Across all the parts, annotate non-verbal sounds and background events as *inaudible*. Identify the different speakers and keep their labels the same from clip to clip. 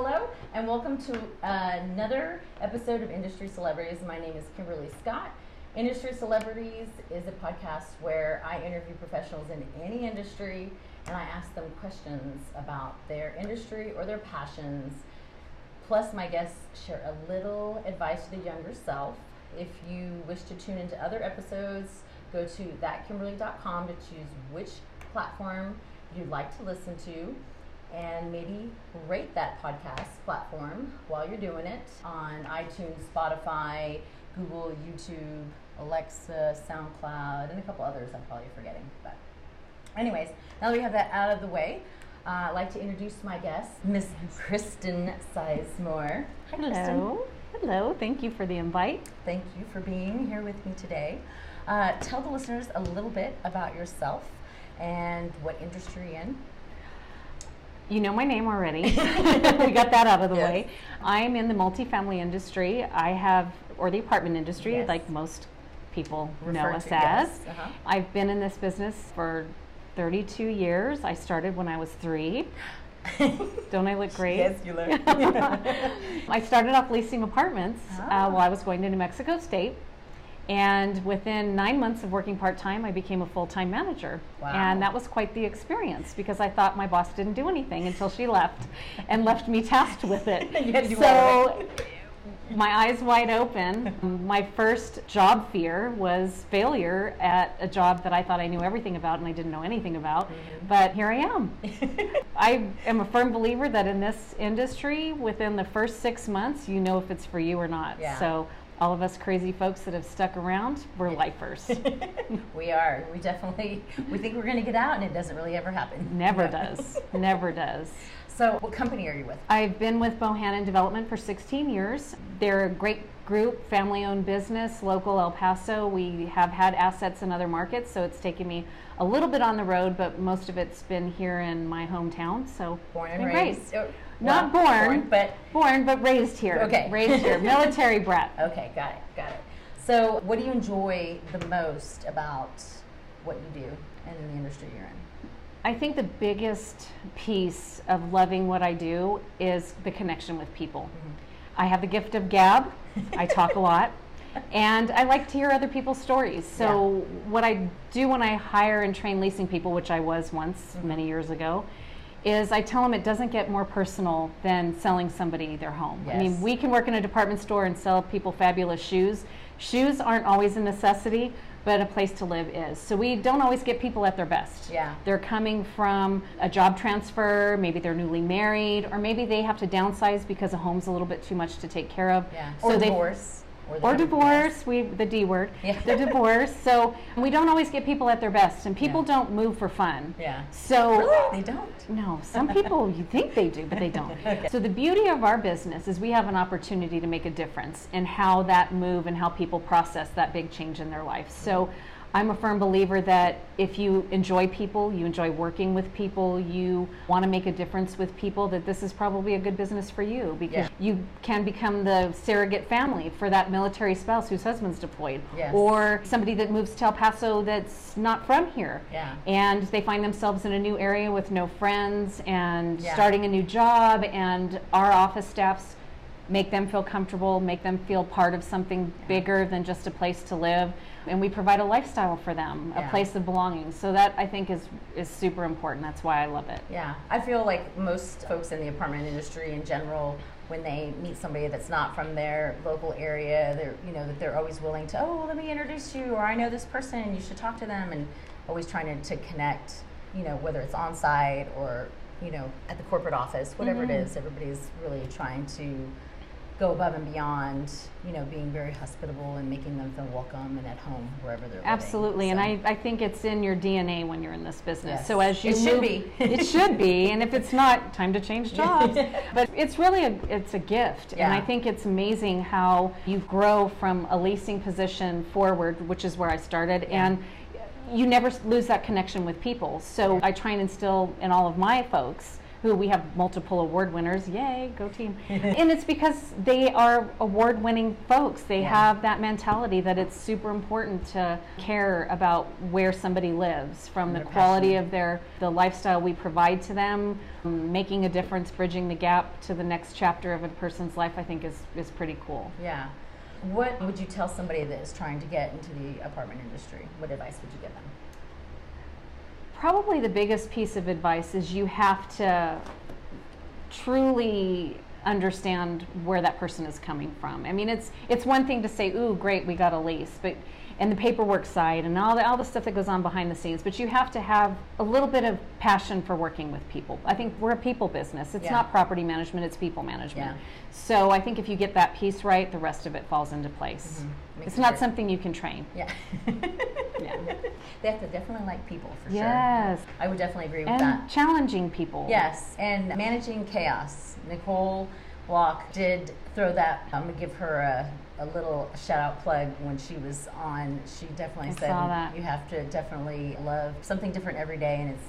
Speaker 1: Hello, and welcome to another episode of Industry Celebrities. My name is Kimberly Scott. Industry Celebrities is a podcast where I interview professionals in any industry and I ask them questions about their industry or their passions. Plus, my guests share a little advice to the younger self. If you wish to tune into other episodes, go to thatkimberly.com to choose which platform you'd like to listen to and maybe rate that podcast platform while you're doing it on iTunes, Spotify, Google, YouTube, Alexa, SoundCloud, and a couple others I'm probably forgetting. But, anyways, now that we have that out of the way, uh, I'd like to introduce my guest, Miss Kristin Sizemore.
Speaker 2: Hi, Hello. Kristen. Hello. Thank you for the invite.
Speaker 1: Thank you for being here with me today. Uh, tell the listeners a little bit about yourself and what industry you're in.
Speaker 2: You know my name already. *laughs* *laughs* we got that out of the
Speaker 1: Yes.
Speaker 2: way. I'm in the multifamily industry. I have, or the apartment industry,
Speaker 1: Yes.
Speaker 2: like most people know us
Speaker 1: to-
Speaker 2: as.
Speaker 1: yes, uh-huh.
Speaker 2: I've been in this business for 32 years. I started when I was three. *laughs* Don't I look great?
Speaker 1: Yes, you look.
Speaker 2: I started off leasing apartments
Speaker 1: Ah.
Speaker 2: uh, while I was going to New Mexico State. And within nine months of working part time, I became a full time manager.
Speaker 1: Wow.
Speaker 2: And that was quite the experience because I thought my boss didn't do anything until she left and left me tasked with it. *laughs*
Speaker 1: You had to do all of
Speaker 2: so, my eyes wide open. My first job fear was failure at a job that I thought I knew everything about and I didn't know anything about.
Speaker 1: Mm-hmm.
Speaker 2: But here I am. *laughs* I am a firm believer that in this industry, within the first six months, you know if it's for you or not.
Speaker 1: Yeah.
Speaker 2: So, all of us crazy folks that have stuck around, we're lifers. *laughs*
Speaker 1: we are. We definitely we think we're going to get out, and it doesn't really ever happen.
Speaker 2: Never
Speaker 1: Yeah.
Speaker 2: does. Never does.
Speaker 1: So, what company are you with?
Speaker 2: I've been with Bohannon Development for 16 years. They're a great group, family owned business, local El Paso. We have had assets in other markets, so it's taken me a little bit on the road, but most of it's been here in my hometown. So
Speaker 1: Born and
Speaker 2: raised. great.
Speaker 1: Oh,
Speaker 2: Not
Speaker 1: well,
Speaker 2: born,
Speaker 1: but
Speaker 2: Born, but raised here.
Speaker 1: Okay.
Speaker 2: Raised here. *laughs* Military brat.
Speaker 1: okay, got it, got it. So, what do you enjoy the most about what you do and in the industry you're in?
Speaker 2: I think the biggest piece of loving what I do is the connection with people. Mm-hmm. I have the gift of gab. I talk a lot. *laughs* And I like to hear other people's stories. So, what I do when I hire and train leasing people, which I was once mm-hmm. many years ago, is I tell them it doesn't get more personal than selling somebody their home. I mean, we can work in a department store and sell people fabulous shoes. Shoes aren't always a necessity, but a place to live is. So, we don't always get people at their best.
Speaker 1: Yeah.
Speaker 2: They're coming from a job transfer, maybe they're newly married, or maybe they have to downsize because a home's a little bit too much to take care of.
Speaker 1: Yeah.
Speaker 2: So
Speaker 1: or
Speaker 2: they-
Speaker 1: divorce.
Speaker 2: Or divorce, we the D word.
Speaker 1: Yeah.
Speaker 2: The divorce. So we don't always get people at their best, and people
Speaker 1: Yeah.
Speaker 2: don't move for fun.
Speaker 1: Yeah.
Speaker 2: So
Speaker 1: Really? They don't.
Speaker 2: no, some people you think they do, but they don't. *laughs*
Speaker 1: Okay.
Speaker 2: So the beauty of our business is we have an opportunity to make a difference in how that move and how people process that big change in their life. So I'm a firm believer that if you enjoy people, you enjoy working with people, you want to make a difference with people, that this is probably a good business for you because
Speaker 1: Yeah.
Speaker 2: you can become the surrogate family for that military spouse whose husband's deployed
Speaker 1: Yes.
Speaker 2: or somebody that moves to El Paso that's not from here
Speaker 1: Yeah.
Speaker 2: and they find themselves in a new area with no friends and
Speaker 1: Yeah.
Speaker 2: starting a new job and our office staffs make them feel comfortable make them feel part of something bigger than just a place to live. And we provide a lifestyle for them
Speaker 1: Yeah.
Speaker 2: a place of belonging. So that i think is is super important. That's why i love it.
Speaker 1: Yeah, I feel like most folks in the apartment industry in general, when they meet somebody that's not from their local area, they're you know that they're always willing to oh let me introduce you or I know this person you should talk to them and always trying to, to connect you know whether it's on site or you know at the corporate office whatever it
Speaker 2: Mhm.
Speaker 1: is everybody's really trying to go above and beyond you know being very hospitable and making them feel welcome and at home wherever they're living.
Speaker 2: Absolutely, and I, I think it's in your DNA when you're in this business.
Speaker 1: Yes.
Speaker 2: So as you
Speaker 1: It should
Speaker 2: move-
Speaker 1: be. *laughs*
Speaker 2: it should be, and if it's not, time to change jobs. *laughs* but it's really a it's a gift, and I think it's amazing how you grow from a leasing position forward, which is where I started, and you never lose that connection with people. So I try and instill in all of my folks who we have multiple award winners. Yay, go team! *laughs* and it's because they are award winning folks. They
Speaker 1: Yeah.
Speaker 2: have that mentality that it's super important to care about where somebody lives, from the quality
Speaker 1: passionate.
Speaker 2: of their the lifestyle we provide to them, making a difference, bridging the gap to the next chapter of a person's life. I think is is pretty cool.
Speaker 1: Yeah. What would you tell somebody that is trying to get into the apartment industry? What advice would you give them?
Speaker 2: Probably the biggest piece of advice is you have to truly understand where that person is coming from. I mean, it's it's one thing to say, "Ooh, great, we got a lease," but and the paperwork side and all the all the stuff that goes on behind the scenes, but you have to have a little bit of passion for working with people. I think we're a people business. It's
Speaker 1: Yeah.
Speaker 2: not property management, it's people management.
Speaker 1: Yeah.
Speaker 2: So I think if you get that piece right, the rest of it falls into place.
Speaker 1: Mhm.
Speaker 2: It's
Speaker 1: it
Speaker 2: not something you can train.
Speaker 1: Yeah.
Speaker 2: Yeah. *laughs*
Speaker 1: They have to definitely like people for
Speaker 2: Yes.
Speaker 1: sure. I would definitely agree with
Speaker 2: And
Speaker 1: that.
Speaker 2: challenging people.
Speaker 1: Yes, and managing chaos. Nicole Block did throw that. I'm gonna give her a, a little shout out plug when she was on. She definitely
Speaker 2: I
Speaker 1: said you have to definitely love something different every day, and it's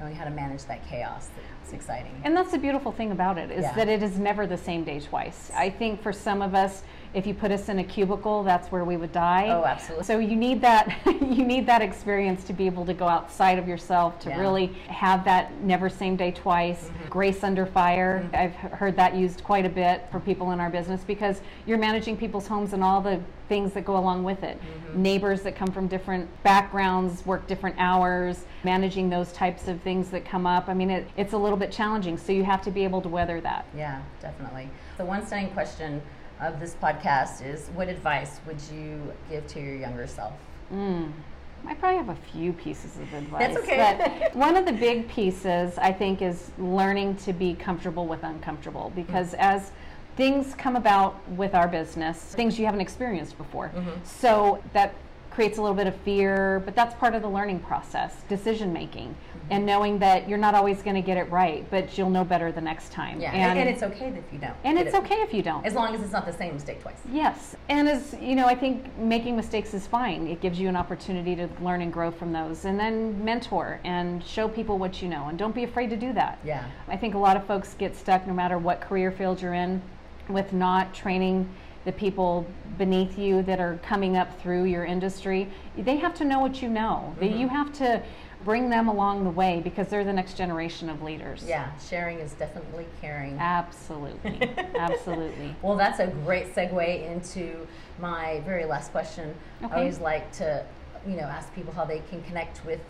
Speaker 1: knowing how to manage that chaos. It's exciting.
Speaker 2: And that's the beautiful thing about it is
Speaker 1: Yeah.
Speaker 2: that it is never the same day twice. I think for some of us, if you put us in a cubicle, that's where we would die.
Speaker 1: Oh, absolutely.
Speaker 2: So you need that *laughs* you need that experience to be able to go outside of yourself to
Speaker 1: Yeah.
Speaker 2: really have that never same day twice
Speaker 1: Mm-hmm.
Speaker 2: grace under fire. I've heard that used quite a bit for people in our business because you're managing people's homes and all the things that go along with it.
Speaker 1: Mm-hmm.
Speaker 2: Neighbors that come from different backgrounds, work different hours, managing those types of things that come up. I mean, it, it's a little bit challenging, so you have to be able to weather that.
Speaker 1: Yeah, definitely. The one stunning question of this podcast is what advice would you give to your younger self?
Speaker 2: Mm. I probably have a few pieces of advice.
Speaker 1: That's okay.
Speaker 2: But *laughs* one of the big pieces, I think, is learning to be comfortable with uncomfortable because as things come about with our business, things you haven't experienced before. So that creates a little bit of fear, but that's part of the learning process, decision making, and knowing that you're not always going to get it right, but you'll know better the next time.
Speaker 1: Yeah, and, and it's okay if you don't.
Speaker 2: and it's
Speaker 1: it.
Speaker 2: okay if you don't.
Speaker 1: As long as it's not the same mistake twice.
Speaker 2: Yes, and as you know, I think making mistakes is fine. It gives you an opportunity to learn and grow from those, and then mentor and show people what you know, and don't be afraid to do that.
Speaker 1: Yeah.
Speaker 2: I think a lot of folks get stuck, no matter what career field you're in, with not training the people beneath you that are coming up through your industry. They have to know what you know. They- mm-hmm. You have to bring them along the way because they're the next generation of leaders.
Speaker 1: Yeah, sharing is definitely caring.
Speaker 2: Absolutely. *laughs* Absolutely.
Speaker 1: Well, that's a great segue into my very last question.
Speaker 2: Okay.
Speaker 1: I always like to, you know, ask people how they can connect with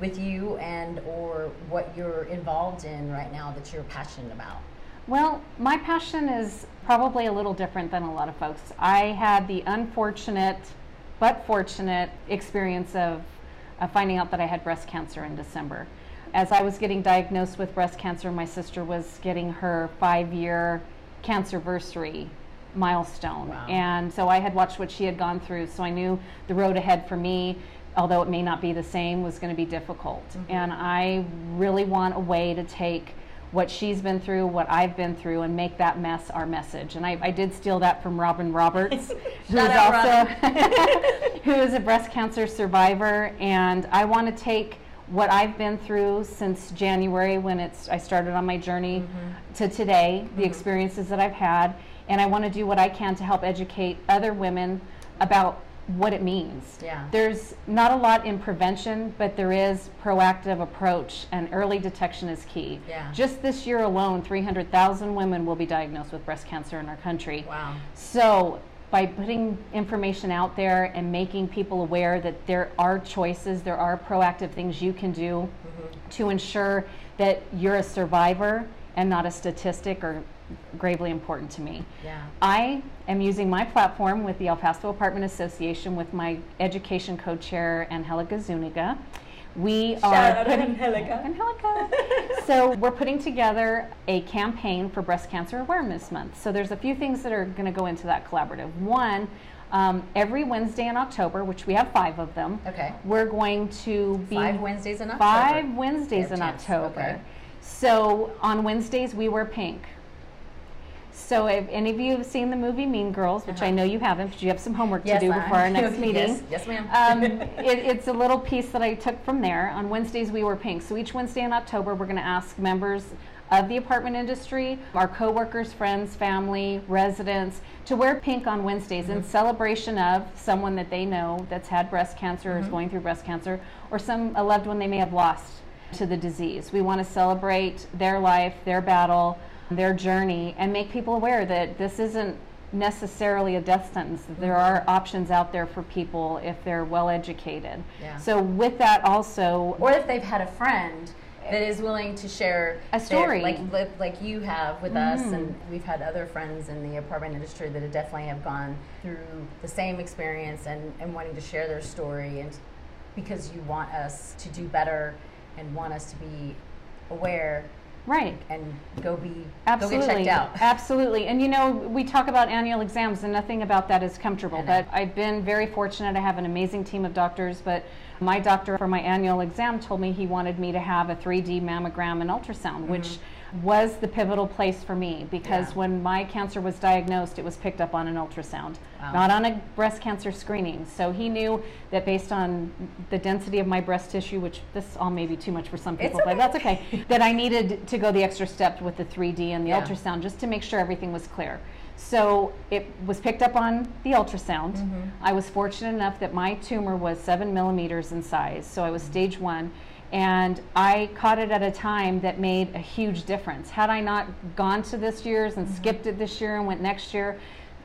Speaker 1: with you and or what you're involved in right now that you're passionate about.
Speaker 2: Well, my passion is probably a little different than a lot of folks. I had the unfortunate but fortunate experience of, of finding out that I had breast cancer in December. As I was getting diagnosed with breast cancer, my sister was getting her five year cancerversary milestone.
Speaker 1: Wow.
Speaker 2: And so I had watched what she had gone through, so I knew the road ahead for me, although it may not be the same, was going to be difficult. Mm-hmm. And I really want a way to take what she's been through, what I've been through, and make that mess our message. And I, I did steal that from Robin Roberts, *laughs* who is also *laughs* who is a breast cancer survivor. And I want to take what I've been through since January when it's I started on my journey to today, the experiences that I've had, and I want to do what I can to help educate other women about what it means.
Speaker 1: Yeah.
Speaker 2: There's not a lot in prevention, but there is proactive approach and early detection is key.
Speaker 1: Yeah.
Speaker 2: Just this year alone, 300,000 women will be diagnosed with breast cancer in our country.
Speaker 1: Wow.
Speaker 2: So, by putting information out there and making people aware that there are choices, there are proactive things you can do mm-hmm. to ensure that you're a survivor and not a statistic are gravely important to me.
Speaker 1: Yeah.
Speaker 2: I am using my platform with the El Paso Apartment Association with my education co-chair Angelica Zuniga. We
Speaker 1: Shout
Speaker 2: are putting
Speaker 1: Angelica.
Speaker 2: Angelica. *laughs* so we're putting together a campaign for Breast Cancer Awareness Month. So there's a few things that are going to go into that collaborative. One, um, every Wednesday in October, which we have five of them,
Speaker 1: Okay.
Speaker 2: we're going to be
Speaker 1: Five Wednesdays in October.
Speaker 2: five Wednesdays in
Speaker 1: chance.
Speaker 2: October.
Speaker 1: Okay.
Speaker 2: So on Wednesdays we wear pink. So if any of you have seen the movie Mean Girls, which I
Speaker 1: Uh-huh.
Speaker 2: know you haven't, because you have some homework
Speaker 1: Yes,
Speaker 2: to do
Speaker 1: I-
Speaker 2: before our *laughs* next meeting.
Speaker 1: Yes, yes ma'am.
Speaker 2: Um, *laughs* it, it's a little piece that I took from there. On Wednesdays, we wear pink. So each Wednesday in October, we're going to ask members of the apartment industry, our coworkers, friends, family, residents, to wear pink on Wednesdays in celebration of someone that they know that's had breast cancer or is going through breast cancer, or some a loved one they may have lost to the disease. We want to celebrate their life, their battle, their journey, and make people aware that this isn't necessarily a death sentence, there are options out there for people if they're well educated.
Speaker 1: Yeah.
Speaker 2: So, with that, also,
Speaker 1: or if they've had a friend that is willing to share
Speaker 2: A story.
Speaker 1: like like like you have with us mm. and we've had other friends in the apartment industry that have definitely have gone through the same experience and, and wanting to share their story and because you want us to do better and want us to be aware
Speaker 2: right.
Speaker 1: and go be
Speaker 2: Absolutely.
Speaker 1: go get checked out *laughs*
Speaker 2: Absolutely. And you know, we talk about annual exams and nothing about that is comfortable. But I've been very fortunate. I have an amazing team of doctors, but my doctor for my annual exam told me he wanted me to have a 3D mammogram and ultrasound, which mm-hmm. Was the pivotal place for me because
Speaker 1: Mm-hmm. Yeah.
Speaker 2: when my cancer was diagnosed, it was picked up on an ultrasound,
Speaker 1: Wow.
Speaker 2: not on a breast cancer screening. So he knew that based on the density of my breast tissue, which this all may be too much for some people, but that's okay, *laughs* that I needed to go the extra step with the 3D and the
Speaker 1: Yeah.
Speaker 2: ultrasound just to make sure everything was clear. So it was picked up on the ultrasound.
Speaker 1: Mm-hmm.
Speaker 2: I was fortunate enough that my tumor was seven millimeters in size, so I was stage one. And I caught it at a time that made a huge difference. Had I not gone to this year's and skipped it this year and went next year,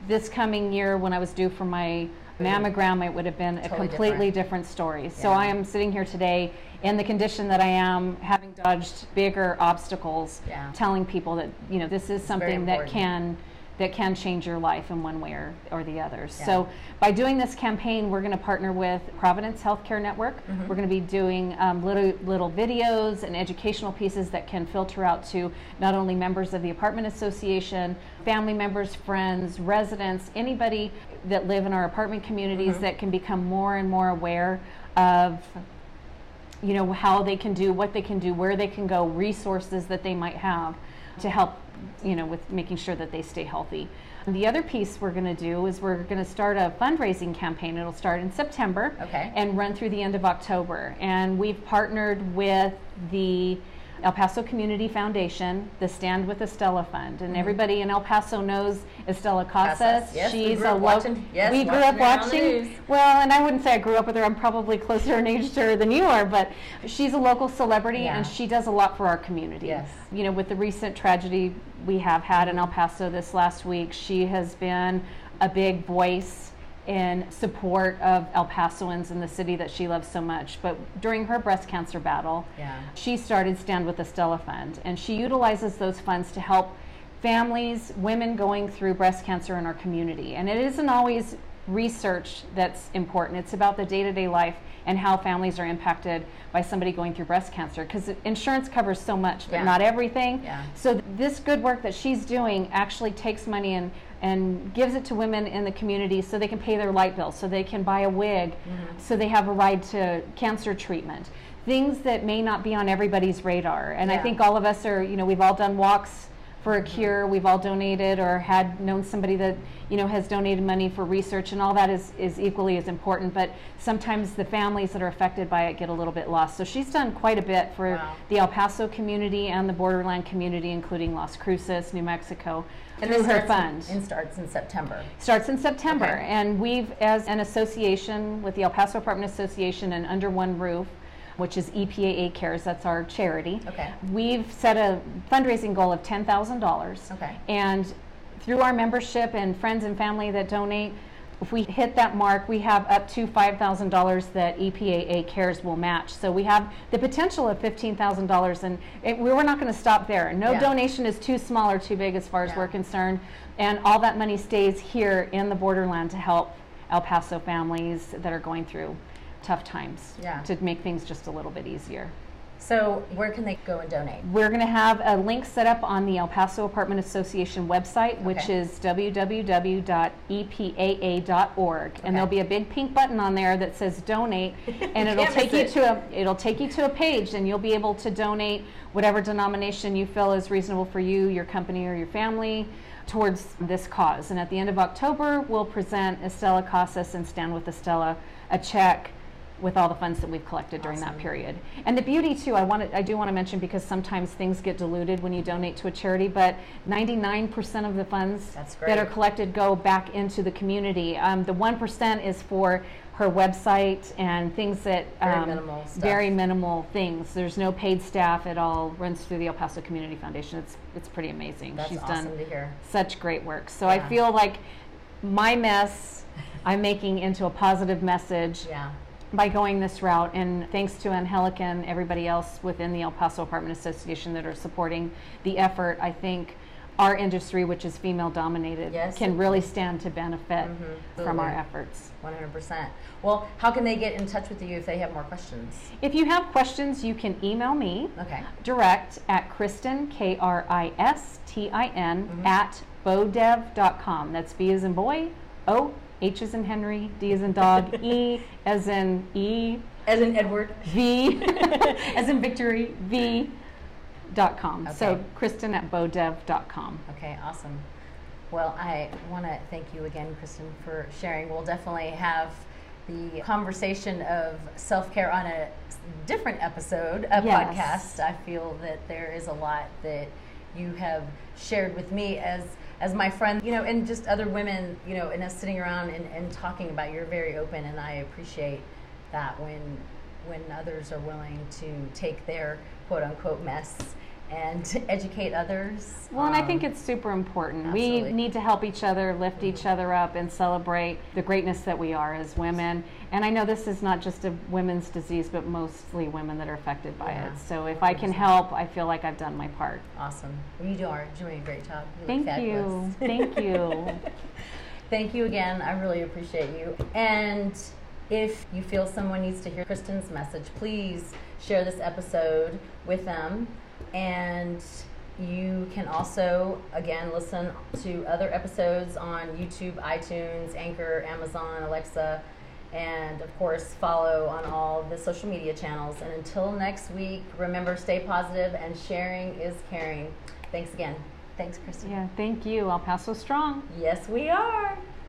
Speaker 2: this coming year when I was due for my mammogram, it would have been a completely different, story. So
Speaker 1: Yeah.
Speaker 2: I am sitting here today in the condition that I am, having dodged bigger obstacles,
Speaker 1: Yeah.
Speaker 2: telling people that you know this is something that can that can change your life in one way or, or the other.
Speaker 1: Yeah.
Speaker 2: So by doing this campaign, we're going to partner with Providence Healthcare Network.
Speaker 1: Mm-hmm.
Speaker 2: We're going to be doing um, little little videos and educational pieces that can filter out to not only members of the apartment association, family members, friends, residents, anybody that live in our apartment communities
Speaker 1: Mm-hmm.
Speaker 2: that can become more and more aware of you know how they can do what they can do where they can go resources that they might have to help you know with making sure that they stay healthy. And the other piece we're going to do is we're going to start a fundraising campaign. It'll start in september
Speaker 1: Okay.
Speaker 2: and run through the end of october. And we've partnered with the El Paso Community Foundation, the Stand with Estella Fund, and mm-hmm. everybody in El Paso knows Estella Casas.
Speaker 1: Yes, we
Speaker 2: She's
Speaker 1: grew
Speaker 2: a
Speaker 1: up watching- yes,
Speaker 2: we grew up
Speaker 1: her on the
Speaker 2: watching. Well, and I wouldn't say I grew up with her. I'm probably closer in age to her than you are, but she's a local celebrity
Speaker 1: Yeah.
Speaker 2: and she does a lot for our community.
Speaker 1: Yes.
Speaker 2: You know, with the recent tragedy we have had in El Paso this last week, she has been a big voice in support of El Pasoans in the city that she loves so much. But during her breast cancer battle,
Speaker 1: Yeah.
Speaker 2: she started Stand with Estella Fund, and she utilizes those funds to help families, women going through breast cancer in our community. And it isn't always research that's important, it's about the day to day life and how families are impacted by somebody going through breast cancer. Because insurance covers so much, but
Speaker 1: Yeah.
Speaker 2: not everything.
Speaker 1: Yeah.
Speaker 2: So, this good work that she's doing actually takes money and and gives it to women in the community so they can pay their light bill, so they can buy a wig, mm-hmm. so they have a ride to cancer treatment. Things that may not be on everybody's radar. And I think all of us are, you know, we've all done walks for a cure, we've all donated or had known somebody that, you know, has donated money for research and all that is, is equally as important. But sometimes the families that are affected by it get a little bit lost. So she's done quite a bit for
Speaker 1: Wow.
Speaker 2: the El Paso community and the borderland community, including Las Cruces, New Mexico,
Speaker 1: And
Speaker 2: through
Speaker 1: this
Speaker 2: her fund.
Speaker 1: in, and starts in September.
Speaker 2: Starts in September,
Speaker 1: Okay.
Speaker 2: and we've, as an association with the El Paso Apartment Association and Under One Roof, which is EPAA Cares, that's our charity.
Speaker 1: Okay.
Speaker 2: We've set a fundraising goal of ten thousand dollars.
Speaker 1: Okay.
Speaker 2: And through our membership and friends and family that donate, if we hit that mark, we have up to five thousand dollars that EPAA Cares will match. So we have the potential of fifteen thousand dollars, and it, we we're not going to stop there. No
Speaker 1: Yeah.
Speaker 2: donation is too small or too big as far as
Speaker 1: Yeah.
Speaker 2: we're concerned, and all that money stays here in the borderland to help El Paso families that are going through tough times.
Speaker 1: Yeah.
Speaker 2: To make things just a little bit easier.
Speaker 1: So where can they go and donate?
Speaker 2: We're going to have a link set up on the El Paso Apartment Association website, which is www.epaa.org, and there'll be a big pink button on there that says donate, *laughs* and it'll take you
Speaker 1: it.
Speaker 2: to a it'll take you to a page, and you'll be able to donate whatever denomination you feel is reasonable for you, your company, or your family towards this cause. And at the end of October, we'll present Estella Casas and Stand with Estella a check with all the funds that we've collected during
Speaker 1: Awesome.
Speaker 2: that period. And the beauty too, I want I do want to mention because sometimes things get diluted when you donate to a charity, but 99% of the funds that are collected go back into the community. Um, the 1% is for her website and things that
Speaker 1: Very
Speaker 2: um,
Speaker 1: minimal stuff.
Speaker 2: very minimal things. There's no paid staff. at all runs through the El Paso Community Foundation. It's it's pretty amazing.
Speaker 1: That's
Speaker 2: She's
Speaker 1: awesome
Speaker 2: done such great work. So
Speaker 1: Yeah.
Speaker 2: I feel like my mess I'm making into a positive message
Speaker 1: Yeah.
Speaker 2: By going this route. And thanks to Angelica and everybody else within the El Paso Apartment Association that are supporting the effort, I think our industry, which is female dominated,
Speaker 1: Yes.
Speaker 2: can really stand to benefit
Speaker 1: Mhm.
Speaker 2: from our efforts.
Speaker 1: 100%. Well, how can they get in touch with you if they have more questions?
Speaker 2: If you have questions, you can email me
Speaker 1: Okay.
Speaker 2: direct at Kristin, K R I S T I N,
Speaker 1: Mhm.
Speaker 2: at bohdev.com. That's B as in boy, O, H as in Henry, D as in dog, *laughs* E as in E,
Speaker 1: As in Edward.
Speaker 2: V, *laughs*
Speaker 1: As in victory.
Speaker 2: V dot com. So Kristin at bohdev.com.
Speaker 1: Okay, awesome. Well, I want to thank you again, Kristin, for sharing. We'll definitely have the conversation of self care on a different episode, a
Speaker 2: Yes.
Speaker 1: podcast. I feel that there is a lot that you have shared with me as as my friend, you know, and just other women, you know, and us sitting around and, and talking about. You're very open, and I appreciate that when when others are willing to take their quote unquote mess and *laughs* educate others.
Speaker 2: Well, and I think
Speaker 1: Um,
Speaker 2: it's super important.
Speaker 1: absolutely.
Speaker 2: We need to help each other, lift each other up, and celebrate the greatness that we are as women. And I know this is not just a women's disease, but mostly women that are affected by
Speaker 1: Yeah,
Speaker 2: it. So if I can help, I feel like I've done my part.
Speaker 1: Awesome. Well, you do are doing a great job. You look
Speaker 2: Thank
Speaker 1: fabulous.
Speaker 2: you. *laughs* Thank you. *laughs*
Speaker 1: Thank you again. I really appreciate you. And if you feel someone needs to hear Kristin's message, please share this episode with them. And you can also, again, listen to other episodes on YouTube, iTunes, Anchor, Amazon, Alexa, and of course, follow on all the social media channels. And until next week, remember stay positive and sharing is caring. Thanks again. Thanks, Kristin.
Speaker 2: Yeah, thank you. El Paso Strong.
Speaker 1: Yes, we are.